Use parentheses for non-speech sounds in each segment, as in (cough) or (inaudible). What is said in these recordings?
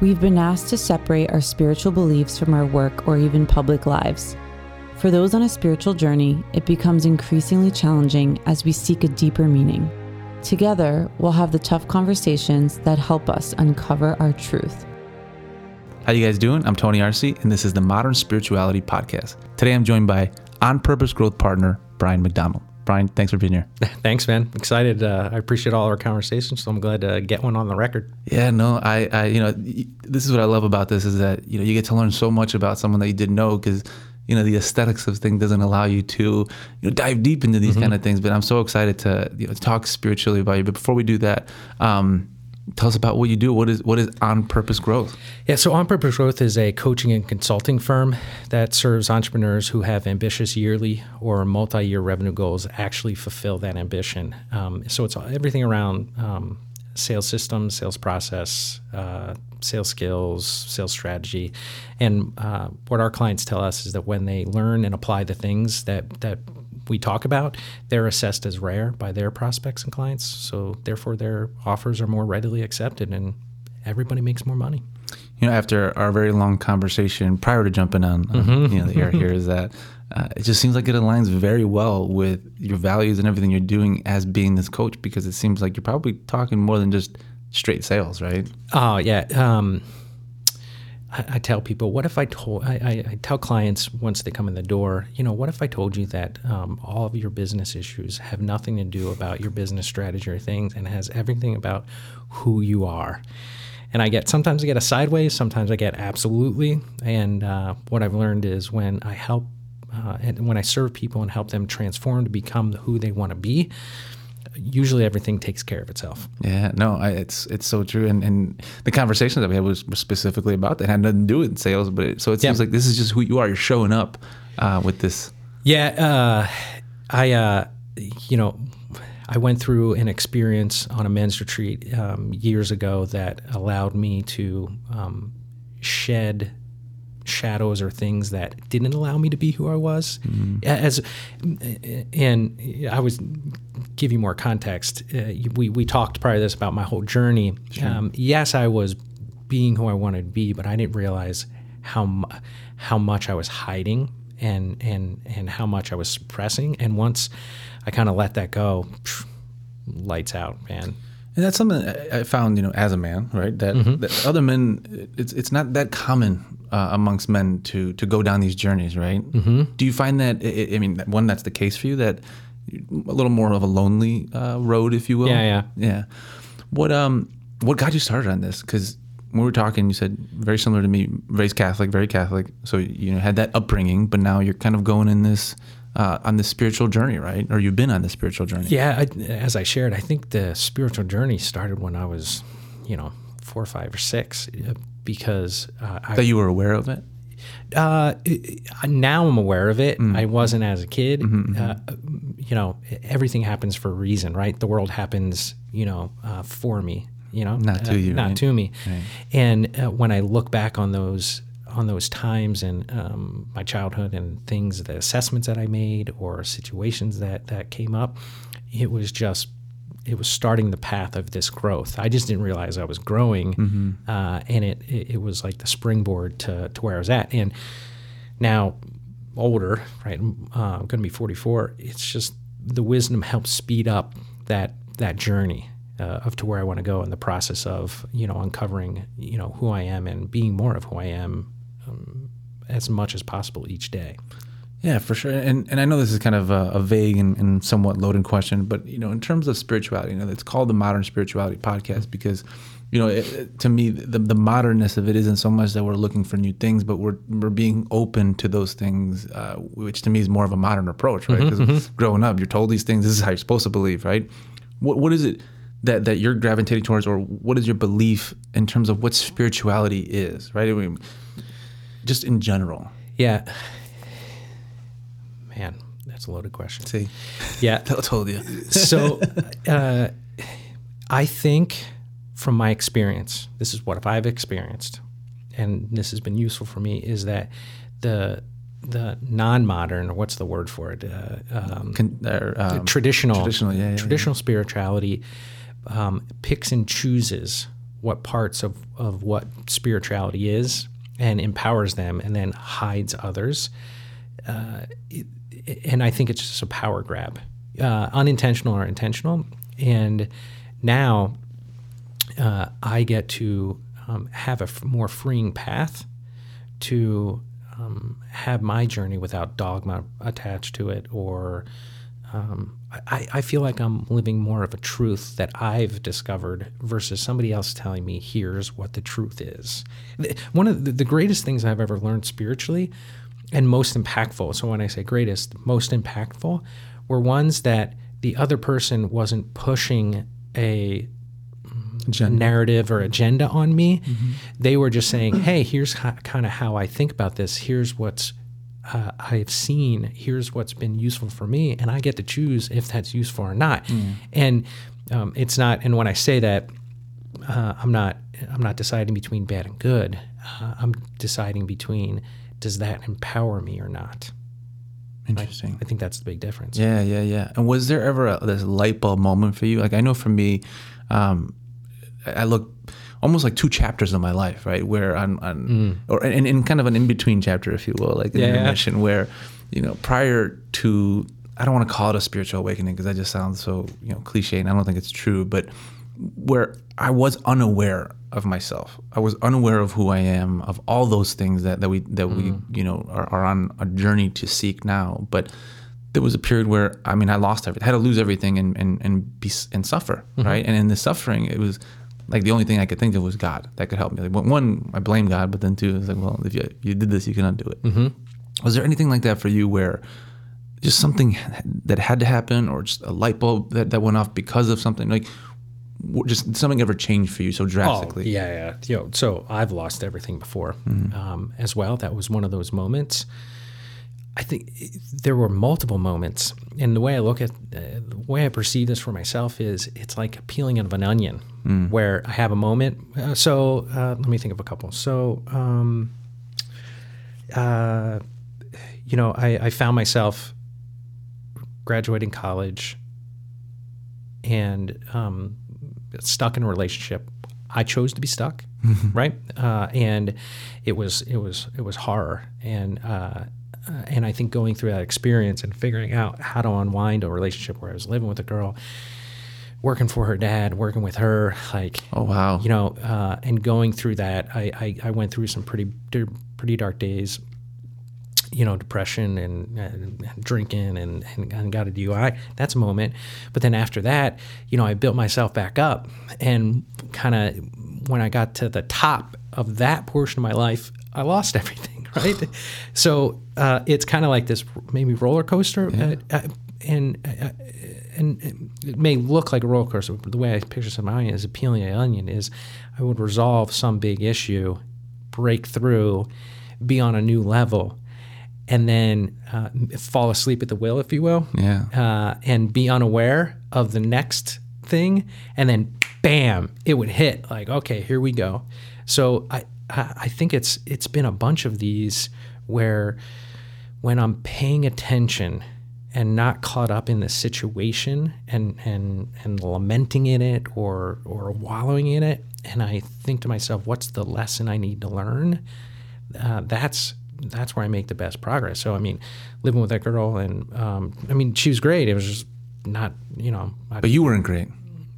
We've been asked to separate our spiritual beliefs from our work or even public lives. For those on a spiritual journey, it becomes increasingly challenging as we seek a deeper meaning. Together, we'll have the tough conversations that help us uncover our truth. How you guys doing? I'm Tony Arce, and this is the Modern Spirituality Podcast. Today I'm joined by On Purpose Growth partner Brian McDonald. Brian, thanks for being here. (laughs) Thanks, man. Excited. Uh, I appreciate all our conversations, so I'm glad to get one on the record. Yeah, no, I, I, you know, this is what I love about this is that you know you get to learn so much about someone that you didn't know because you know the aesthetics of things doesn't allow you to you know dive deep into these mm-hmm. kind of things. But I'm so excited to you know talk spiritually about you. But before we do that. Um, tell us about what you do. What is what is On Purpose Growth? Yeah, so On Purpose Growth is a coaching and consulting firm that serves entrepreneurs who have ambitious yearly or multi-year revenue goals actually fulfill that ambition. Um, so it's everything around um, sales systems, sales process, uh, sales skills, sales strategy, and uh, what our clients tell us is that when they learn and apply the things that that we talk about, they're assessed as rare by their prospects and clients. So therefore, their offers are more readily accepted, and everybody makes more money. You know, after our very long conversation prior to jumping on, mm-hmm. you know, the air here is that uh, it just seems like it aligns very well with your values and everything you're doing as being this coach because it seems like you're probably talking more than just straight sales, right? Oh yeah. Um, I, I, tell people, what if I told, I, I, I, tell clients once they come in the door, you know, what if I told you that um, all of your business issues have nothing to do about your business strategy or things and has everything about who you are? And I get, sometimes I get a sideways, sometimes I get absolutely. And uh, what I've learned is when I help, uh, and when I serve people and help them transform to become who they want to be, usually everything takes care of itself. Yeah, no, I, it's it's so true. And and the conversations that we had was specifically about that it had nothing to do with sales, but it, so it seems yeah. like this is just who you are. You're showing up uh, with this. Yeah, uh, I uh, you know. I went through an experience on a men's retreat um, years ago that allowed me to um, shed shadows or things that didn't allow me to be who I was. Mm-hmm. As and I was give you more context. Uh, we we talked prior to this about my whole journey. Sure. Um, yes, I was being who I wanted to be, but I didn't realize how how much I was hiding and and and how much I was suppressing. And once I kind of let that go, phew, lights out, man. And that's something I found, you know, as a man, right? That, mm-hmm. that other men, it's it's not that common uh, amongst men to to go down these journeys, right? Mm-hmm. Do you find that? I mean, one that's the case for you that a little more of a lonely uh, road, if you will. Yeah, yeah, yeah. What um what got you started on this? Because when we were talking, you said very similar to me, raised Catholic, very Catholic. So you know had that upbringing, but now you're kind of going in this. Uh, on this spiritual journey, right? Or you've been on the spiritual journey? Yeah, I, as I shared, I think the spiritual journey started when I was, you know, four or five or six, because uh, that I, you were aware of it. Uh, now I'm aware of it. Mm. I wasn't as a kid. Mm-hmm, mm-hmm. Uh, you know, everything happens for a reason, right? The world happens, you know, uh, for me. You know, not to uh, you, not right? to me. Right. And uh, when I look back on those on those times and um, my childhood and things, the assessments that I made or situations that that came up, it was just it was starting the path of this growth. I just didn't realize I was growing, mm-hmm. uh, and it, it, it was like the springboard to to where I was at. And now, older, right? Uh, I'm going to be 44. It's just the wisdom helps speed up that that journey uh, of to where I want to go in the process of you know uncovering you know who I am and being more of who I am um, as much as possible each day. Yeah, for sure. And and I know this is kind of a, a vague and, and, somewhat loaded question, but you know, in terms of spirituality, you know, it's called the Modern Spirituality Podcast because, you know, it, to me, the the modernness of it isn't so much that we're looking for new things, but we're we're being open to those things, uh, which to me is more of a modern approach, right? Because mm-hmm, mm-hmm. growing up, you're told these things. This is how you're supposed to believe, right? What what is it? That, that you're gravitating towards, or what is your belief in terms of what spirituality is, right? I mean, just in general. Yeah, Man, that's a loaded question. See, yeah, (laughs) I told you. so, uh, I think from my experience, this is what I've experienced, and this has been useful for me, is that the the non-modern, or what's the word for it? Uh, um, Con, um, traditional, traditional, yeah, yeah, traditional yeah. spirituality um, picks and chooses what parts of, of what spirituality is and empowers them and then hides others. Uh, it, and I think it's just a power grab, uh, unintentional or intentional. And now uh, I get to um, have a f- more freeing path to um, have my journey without dogma attached to it or um, I, I, feel like I'm living more of a truth that I've discovered versus somebody else telling me, here's what the truth is. One of the, the greatest things I've ever learned spiritually and most impactful, so when I say greatest, most impactful, were ones that the other person wasn't pushing a agenda. narrative or agenda on me. Mm-hmm. They were just saying, (clears throat) hey, here's kind of how I think about this. Here's what's uh, I've seen, here's what's been useful for me, and I get to choose if that's useful or not. Mm. And um, it's not. And when I say that, uh, I'm not. I'm not deciding between bad and good. Uh, I'm deciding between does that empower me or not. Interesting. I, I, think that's the big difference. Yeah, yeah, yeah. And was there ever a, this light bulb moment for you? Like I know for me, um, I look almost like two chapters of my life, right? Where I'm, I'm mm. or in, in kind of an in between chapter, if you will, like an yeah, intermission, where you know prior to I don't want to call it a spiritual awakening because that just sounds so you know cliche, and I don't think it's true, but where I was unaware of myself. I was unaware of who I am, of all those things that, that we that mm. we you know are, are, on a journey to seek now. But there was a period where I mean I lost everything, I had to lose everything and and and be and suffer, mm-hmm. right? And in the suffering, it was like the only thing I could think of was God that could help me. Like one, I blame God, but then two, it's like, well, if you, you did this, you can undo it. Mm-hmm. Was there anything like that for you where just something that had to happen, or just a light bulb that, that went off because of something like? Just something ever changed for you so drastically? Oh, yeah, yeah. You know, so I've lost everything before mm-hmm. um, as well. That was one of those moments. I think there were multiple moments, and the way I look at uh, the way I perceive this for myself is it's like peeling out of an onion, mm. where I have a moment. Uh, so uh, let me think of a couple. So, um, uh, you know, I, I, found myself graduating college and um, stuck in a relationship. I chose to be stuck, right? Uh, and it was it was it was horror and uh, uh, and I think going through that experience and figuring out how to unwind a relationship where I was living with a girl, working for her dad, working with her, like oh wow, you know, uh, and going through that, I, I, I went through some pretty pretty dark days, you know, depression and, and drinking and, and, and got a DUI. That's a moment, but then after that, you know, I built myself back up, and kind of when I got to the top of that portion of my life, I lost (laughs) everything right? (sighs) so uh, it's kind of like this maybe roller coaster, yeah. uh, and uh, and it may look like a roller coaster, but the way I picture some onion is a peeling an onion is I would resolve some big issue, break through, be on a new level, and then uh, fall asleep at the wheel, if you will. Yeah. Uh, and be unaware of the next thing, and then bam, it would hit. Like, okay, here we go. So I I think it's it's been a bunch of these where when I'm paying attention and not caught up in the situation and and and lamenting in it or or wallowing in it, and I think to myself, what's the lesson I need to learn? Uh, that's that's where I make the best progress. So I mean, living with that girl, and um, I mean, she was great. It was just not, you know. I, but you weren't great.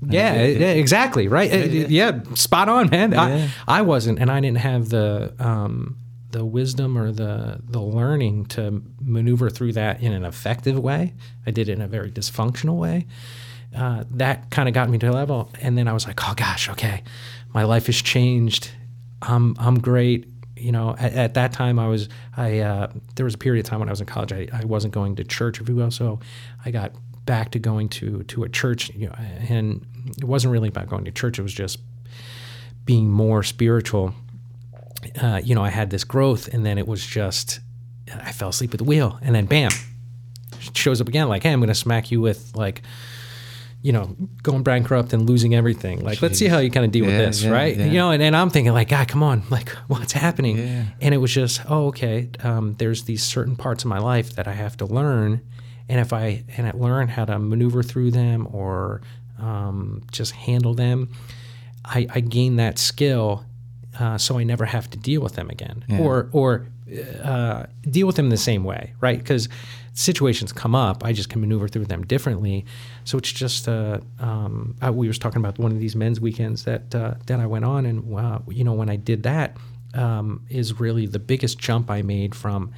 Yeah, yeah, exactly. Right. Yeah, yeah. spot on, man. I, I wasn't, and I didn't have the um, the wisdom or the the learning to maneuver through that in an effective way. I did it in a very dysfunctional way. Uh, that kind of got me to a level, and then I was like, oh gosh, okay, my life has changed. I'm I'm great. You know, at, at that time I was I uh, there was a period of time when I was in college I, I wasn't going to church, if you will, so I got back to going to to a church, you know, and it wasn't really about going to church. It was just being more spiritual. Uh, you know, I had this growth, and then it was just I fell asleep at the wheel, and then bam, shows up again. Like, hey, I'm going to smack you with like, you know, going bankrupt and losing everything. Like, Jeez. let's see how you kind of deal yeah, with this, yeah, right? Yeah. You know, and, and I'm thinking like, God, come on, (laughs) like, what's happening? And it was just, oh, okay. Um, there's these certain parts of my life that I have to learn, and if I and I learn how to maneuver through them or um, just handle them, I, I gain that skill uh, so I never have to deal with them again or or uh, deal with them the same way, right? Because situations come up, I just can maneuver through them differently. So it's just uh, um, I, we was talking about one of these men's weekends that uh, that I went on, and uh, you know when I did that um, is really the biggest jump I made from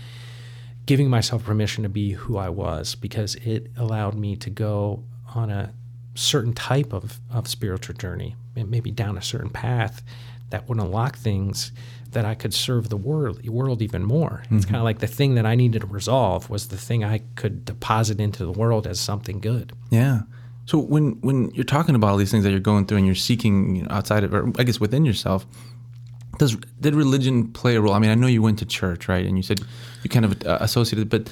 giving myself permission to be who I was because it allowed me to go on a certain type of, of spiritual journey, and maybe down a certain path that would unlock things that I could serve the world, world even more. It's kind of like the thing that I needed to resolve was the thing I could deposit into the world as something good. Yeah. So when when you're talking about all these things that you're going through and you're seeking you know, outside of, or I guess within yourself, does did religion play a role? I mean, I know you went to church, right? And you said you kind of uh, associated, but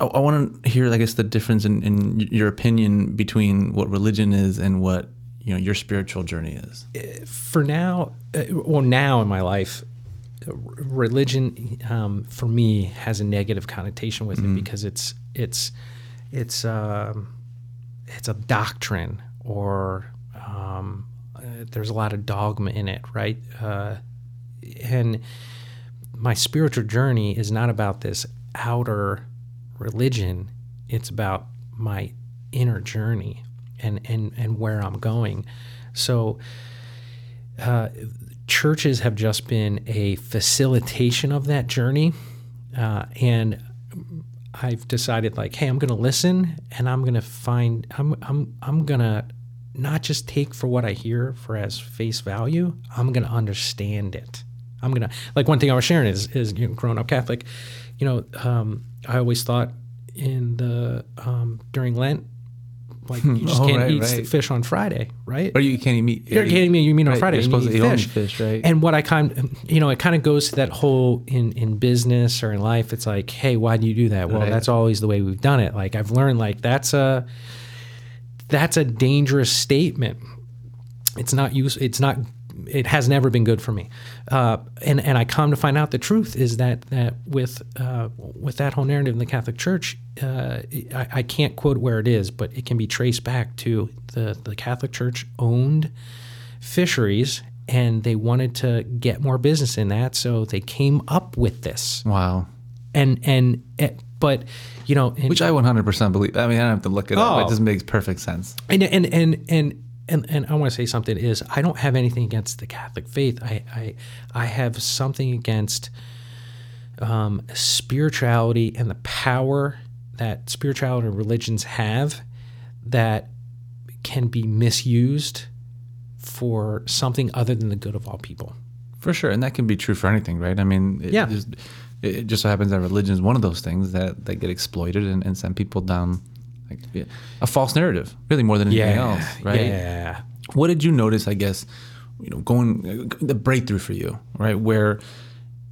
I, I want to hear, I guess, the difference in, in your opinion between what religion is and what you know your spiritual journey is. for now, uh, well, now in my life, uh, religion um, for me has a negative connotation with it because it's it's it's um, it's a doctrine or um, uh, there's a lot of dogma in it, right? Uh, and my spiritual journey is not about this outer religion; it's about my inner journey and and and where I'm going. So uh, churches have just been a facilitation of that journey, uh, and I've decided like, hey, I'm going to listen, and I'm going to find, I'm I'm I'm going to not just take for what I hear for as face value. I'm going to understand it. I'm gonna like one thing I was sharing is is you know, growing up Catholic, you know, um, I always thought in the um, during Lent, like you just (laughs) Oh, can't right, eat right. fish on Friday, right? Or you can't eat meat. You're kidding me. You mean on Right, Friday? you're supposed you to eat fish. fish, right? And what I kind, you know, it kind of goes to that whole in in business or in life. It's like, hey, why do you do that? Well, that's always the way we've done it. Like I've learned, like that's a that's a dangerous statement. It's not use. It's not. It has never been good for me. Uh, and and I come to find out the truth is that that with uh, with that whole narrative in the Catholic Church, uh, I, I can't quote where it is, but it can be traced back to the the Catholic Church owned fisheries, and they wanted to get more business in that, so they came up with this. Wow. And and eh, but you know, and, Which I 100% believe. I mean, I don't have to look it up. Oh. It just makes perfect sense. and and and and and, and I want to say something is I don't have anything against the Catholic faith. I I, I have something against um, spirituality and the power that spirituality and religions have that can be misused for something other than the good of all people. For sure, and that can be true for anything, right? I mean, it Yeah. just, it just so happens that religion is one of those things that, that get exploited and, and send people down like yeah, a false narrative, really more than anything else, right? Yeah. What did you notice? I guess you know, going the breakthrough for you, right? Where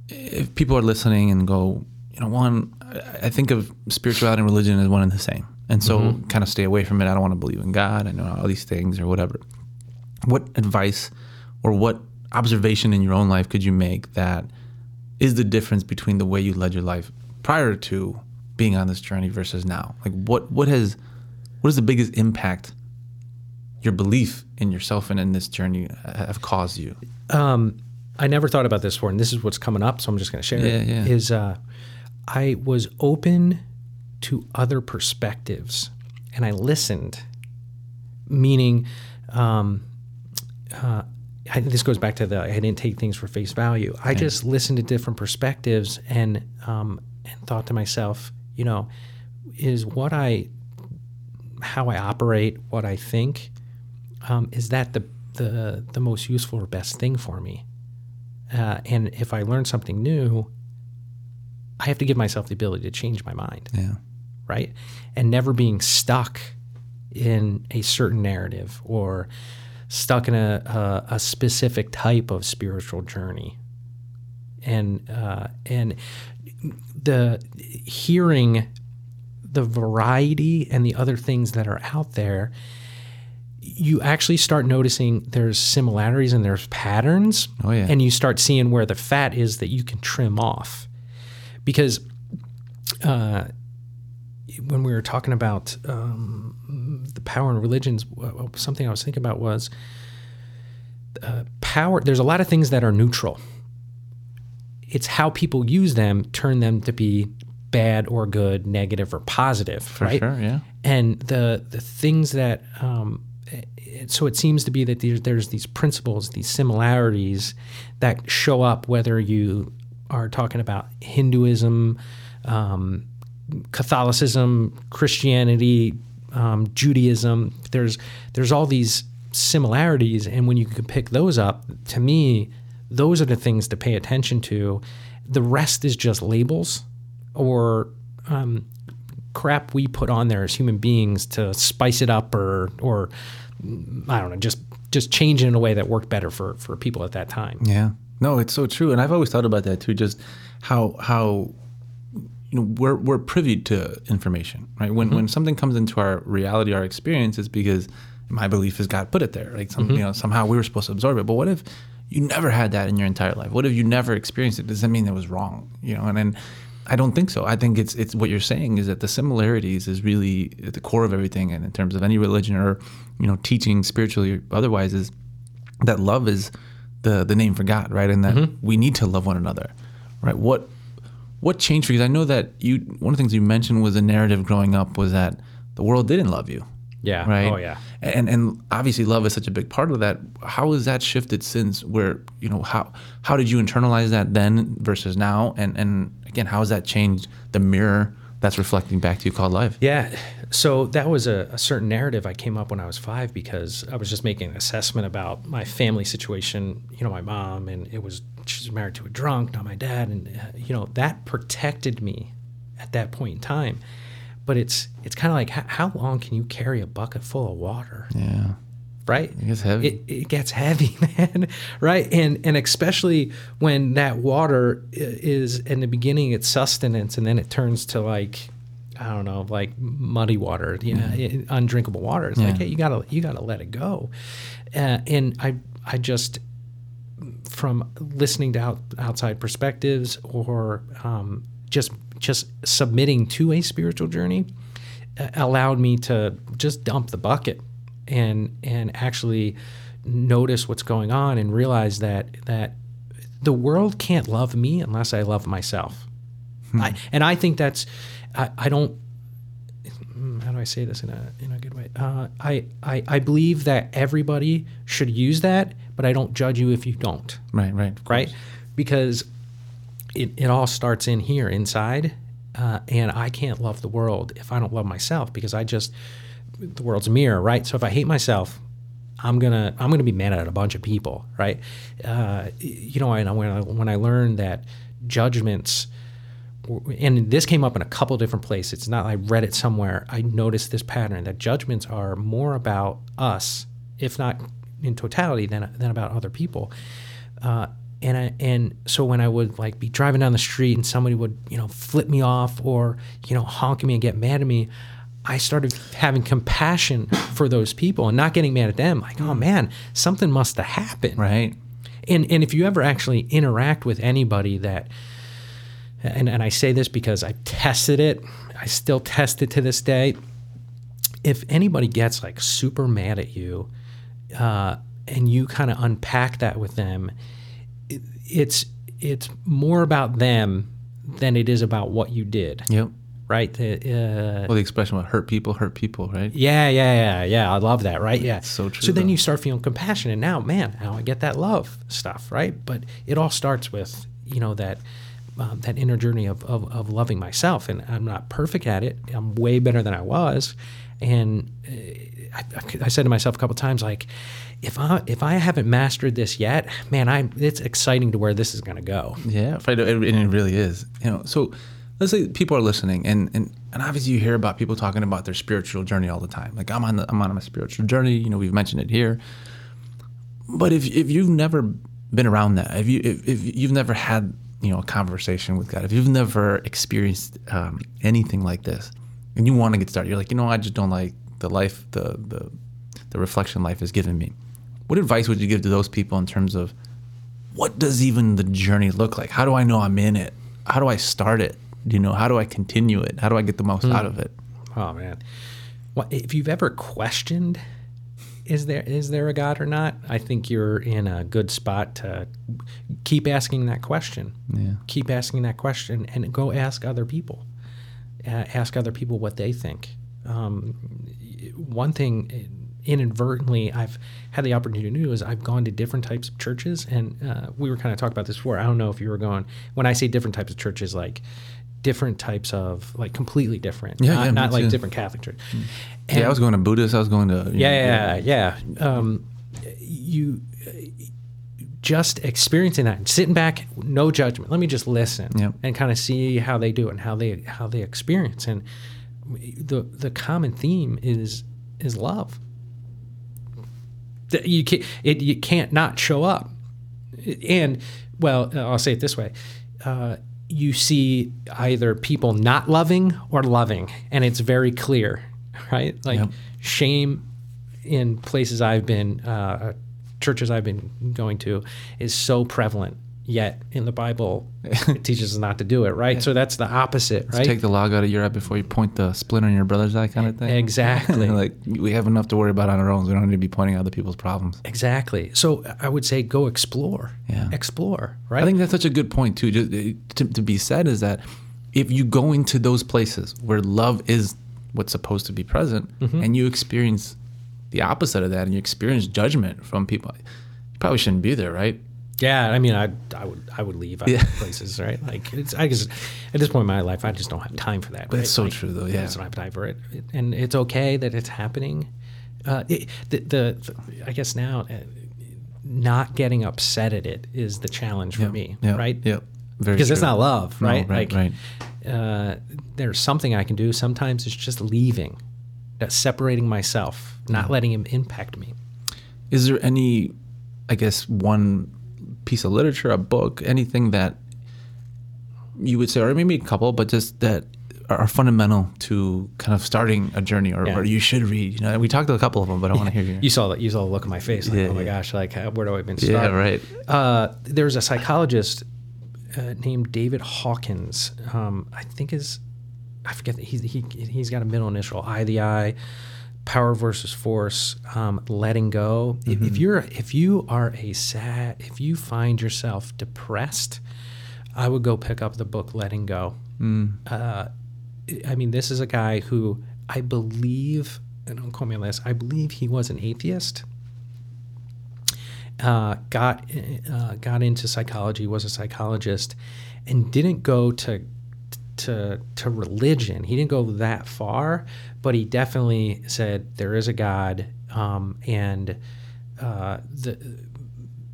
if people are listening and go, you know, one, I I think of spirituality and religion as one and the same, and so mm-hmm. kind of stay away from it. I don't want to believe in God. I know all these things or whatever. What advice or what observation in your own life could you make that is the difference between the way you led your life prior to being on this journey versus now? Like what what has what is the biggest impact your belief in yourself and in this journey have caused you? um, I never thought about this before, and this is what's coming up, so I'm just going to share it. Yeah, yeah. Is uh, I was open to other perspectives, and I listened. Meaning, um, uh, I, this goes back to the I didn't take things for face value. I just listened to different perspectives and um, and thought to myself, you know, is what I how I operate, what I think, um, is that the the the most useful or best thing for me? Uh, and if I learn something new, I have to give myself the ability to change my mind, Yeah. right? And never being stuck in a certain narrative or stuck in a a, a specific type of spiritual journey. And uh, and the hearing the variety and the other things that are out there you actually start noticing there's similarities and there's patterns Oh, yeah. and you start seeing where the fat is that you can trim off because uh, when we were talking about um, the power in religions something i was thinking about was uh, power. There's a lot of things that are neutral. It's how people use them turn them to be bad or good, negative or positive, For right? sure, yeah. and the the things that um, it, so it seems to be that there's, there's these principles, these similarities that show up whether you are talking about Hinduism, um, Catholicism, Christianity, um, Judaism. There's there's all these similarities, and when you can pick those up, to me, those are the things to pay attention to. The rest is just labels or um, crap we put on there as human beings to spice it up or or I don't know, just just change it in a way that worked better for for people at that time. Yeah. No, it's so true, and I've always thought about that too. Just how how you know we're we're privy to information, right? When when something comes into our reality, our experience, is because my belief is God put it there. Like some, you know, somehow we were supposed to absorb it. But what if you never had that in your entire life? What if you never experienced it? Does that mean it was wrong? You know, and then I don't think so. I think it's it's what you're saying is that the similarities is really at the core of everything, and in terms of any religion or you know teaching spiritually or otherwise is that love is the the name for God, right? And that mm-hmm. we need to love one another, right? What what changed for you? 'Cause I know that you one of the things you mentioned was a narrative growing up was that the world didn't love you, Yeah. right? Oh yeah. And and obviously love is such a big part of that. How has that shifted since? Where you know how how did you internalize that then versus now? And and again, how has that changed the mirror that's reflecting back to you called life? Yeah. So that was a, a certain narrative I came up when I was five because I was just making an assessment about my family situation. You know, my mom, and it was she was married to a drunk, not my dad, and uh, you know that protected me at that point in time. But it's it's kind of like how, how long can you carry a bucket full of water? Yeah, right? It gets heavy. It, it gets heavy, (laughs) man. right? And and especially when that water is in the beginning, it's sustenance, and then it turns to like I don't know, like muddy water, you know, i- undrinkable water. It's like, Mm-hmm. Hey, you gotta you gotta let it go. Uh, and I I just from listening to out, outside perspectives or um, just just submitting to a spiritual journey uh, allowed me to just dump the bucket and and actually notice what's going on and realize that that the world can't love me unless I love myself. I, and I think that's I, I don't mm, how do I say this in a in a good way? Uh, I, I I believe that everybody should use that, but I don't judge you if you don't right, right, right? Because it, it all starts in here, inside. Uh, and I can't love the world if I don't love myself because I just, the world's mirror, right? So if I hate myself, I'm gonna I'm gonna be mad at a bunch of people, right? Uh, you know, and when I, when I learned that judgments, and this came up in a couple different places. It's not I read it somewhere. I noticed this pattern that judgments are more about us, if not in totality, than than about other people. Uh, and I, and so when I would like be driving down the street and somebody would you know flip me off or you know honk at me and get mad at me, I started having compassion for those people and not getting mad at them. Like, oh man, something must have happened. right. And and if you ever actually interact with anybody that and, and I say this because I tested it, I still test it to this day. If anybody gets like super mad at you, uh, and you kind of unpack that with them, it's it's more about them than it is about what you did, Yep. right? The, uh, Well, the expression "what hurt people hurt people," right? yeah, yeah, yeah, yeah. I love that, right? Yeah. so true, So then though. you start feeling compassion, and now, man, now I get that love stuff, right? But it all starts with you know that um, that inner journey of, of of loving myself, and I'm not perfect at it. I'm way better than I was, and uh, I, I said to myself a couple times, like, if I if I haven't mastered this yet, man, I it's exciting to where this is going to go. Yeah, right, and it really is. You know, so let's say people are listening, and and and obviously you hear about people talking about their spiritual journey all the time. Like I'm on the I'm on a spiritual journey. You know, we've mentioned it here. But if if you've never been around that, if you if, if you've never had you know a conversation with God, if you've never experienced um, anything like this, and you want to get started, you're like, you know, I just don't like the life the the the reflection life has given me. What advice would you give to those people in terms of what does even the journey look like? How do I know I'm in it? How do I start it? You know, how do I continue it? How do I get the most out of it? Oh man, what, if you've ever questioned is there is there a God or not? I think you're in a good spot to keep asking that question. Yeah. Keep asking that question and go ask other people. Uh, ask other people what they think. Um, one thing inadvertently I've had the opportunity to do is I've gone to different types of churches, and uh, we were kind of talking about this before. I don't know if you were going when I say different types of churches, like different types of like completely different, Yeah, not, yeah, not like different Catholic church. yeah, I was going to Buddhist. I was going to you know, Yeah, yeah, yeah. Um, you just experiencing that, sitting back, no judgment. Let me just listen Yep. and kind of see how they do it and how they how they experience. And the the common theme is is love. That You can't it, you can't not show up. And well, I'll say it this way. Uh, you see either people not loving or loving, and it's very clear, right? Like Yep. shame in places I've been, uh, churches I've been going to, is so prevalent. Yet in the Bible, (laughs) it teaches us not to do it, right? So that's the opposite, right? Take the log out of your eye before you point the splinter in your brother's eye, kind of thing. Exactly. (laughs) like we have enough to worry about on our own. We don't need to be pointing out other people's problems. Exactly. So I would say go explore. Yeah. Explore, right? I think that's such a good point too. Just to, to be said is that if you go into those places where love is what's supposed to be present, Mm-hmm. and you experience the opposite of that, and you experience judgment from people, you probably shouldn't be there, right? Yeah, I mean, I, I would I would leave other (laughs) places, right? Like it's I guess at this point in my life, I just don't have time for that. But right? it's so Like, true, though, I yeah. just don't have time for it, and it's okay that it's happening. Uh, it, the, the I guess now, uh, not getting upset at it is the challenge for me, Yep, right? Yep. Very because it's not love, No, right? right, like, right. Uh, there's something I can do. Sometimes it's just leaving, uh, separating myself, not letting him impact me. Is there any, I guess, one piece of literature, a book, anything that you would say, or maybe a couple, but just that are fundamental to kind of starting a journey, or, Yeah. or you should read? You know, we talked to a couple of them, but I want to hear your. You saw that. You saw the look on my face. Like, Yeah, oh my yeah. gosh! Like, where do I even start? yeah, right. Uh, there's a psychologist uh, named David Hawkins. Um, I think is I forget. He's he he's got a middle initial I the I. Power versus force, um, letting go. If, if you're if you are a sad, if you find yourself depressed, I would go pick up the book Letting Go. Uh, I mean, this is a guy who I believe, and don't call me on this, I believe he was an atheist. Uh, got uh, got into psychology, was a psychologist, and didn't go to to to religion. He didn't go that far, but he definitely said there is a God, um, and uh, the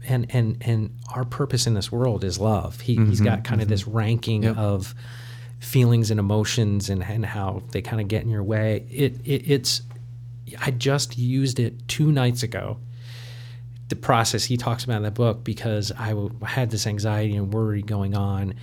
and and and our purpose in this world is love. He, he's got kind of this ranking of feelings and emotions and, and how they kind of get in your way. It, it it's I just used it two nights ago. The process he talks about in the book because I w- had this anxiety and worry going on,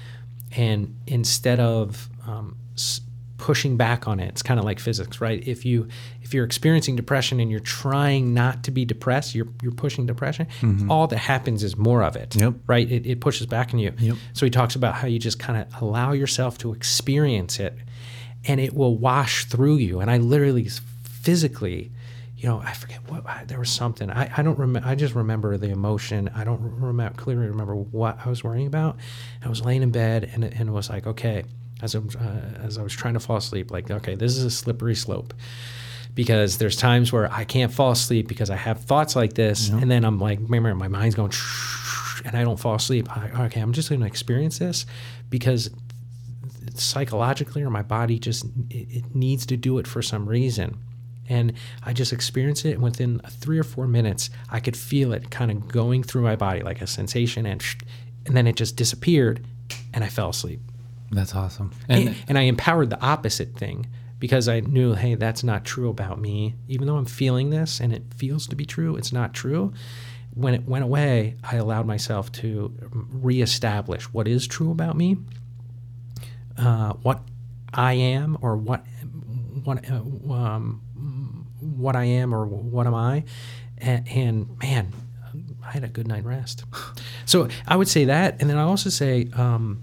and instead of um, s- pushing back on it, it's kind of like physics, right? If you if you're experiencing depression and you're trying not to be depressed, you're you're pushing depression. All that happens is more of it, Yep. right? It, it pushes back on you. Yep. So he talks about how you just kind of allow yourself to experience it, and it will wash through you. And I literally, physically, you know, I forget what I, there was something. I, I don't remember. I just remember the emotion. I don't remember clearly remember what I was worrying about. I was laying in bed, and it, and was like, okay, as I, was, uh, as I was trying to fall asleep, like, okay, this is a slippery slope because there's times where I can't fall asleep because I have thoughts like this, and then I'm like, remember, my mind's going, and I don't fall asleep. I, okay, I'm just going to experience this because psychologically or my body just it, it needs to do it for some reason. And I just experienced it, and within three or four minutes, I could feel it kind of going through my body like a sensation, and and then it just disappeared, and I fell asleep That's awesome. and, And and I empowered the opposite thing because I knew, hey, that's not true about me. Even though I'm feeling this and it feels to be true, it's not true. When it went away, I allowed myself to reestablish what is true about me, uh, what I am, or what what uh, um, what I am, or what am I, and, and man, I had a good night rest. (laughs) So I would say that, and then I also say. Um,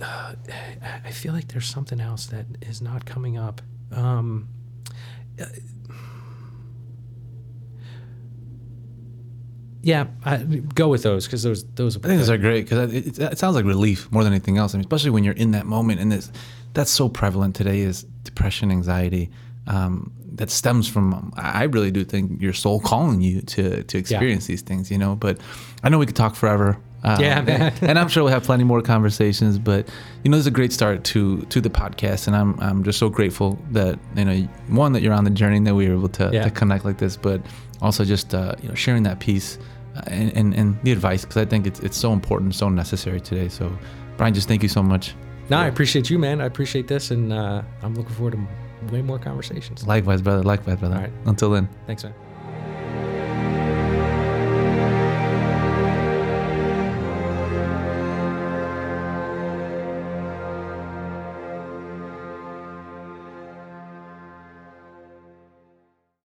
(sighs) I feel like there's something else that is not coming up. Um, uh, yeah, I, go with those because those those. I think those are great because it, it, sounds like relief more than anything else. I mean, especially when you're in that moment, and that's so prevalent today is depression, anxiety. Um, that stems from I really do think your soul calling you to to experience yeah. these things, you know. But I know we could talk forever. Um, yeah, man. (laughs) and I'm sure we'll have plenty more conversations. But you know, this is a great start to to the podcast, and I'm I'm just so grateful that you know one that you're on the journey that we were able to, yeah. to connect like this, but also just uh, you know sharing that piece uh, and, and, and the advice because I think it's it's so important, so necessary today. So Brian, just thank you so much. No, I appreciate you, man. I appreciate this, and uh, I'm looking forward to way more conversations. Likewise, brother. Likewise, brother. All right. Until then. Thanks, man.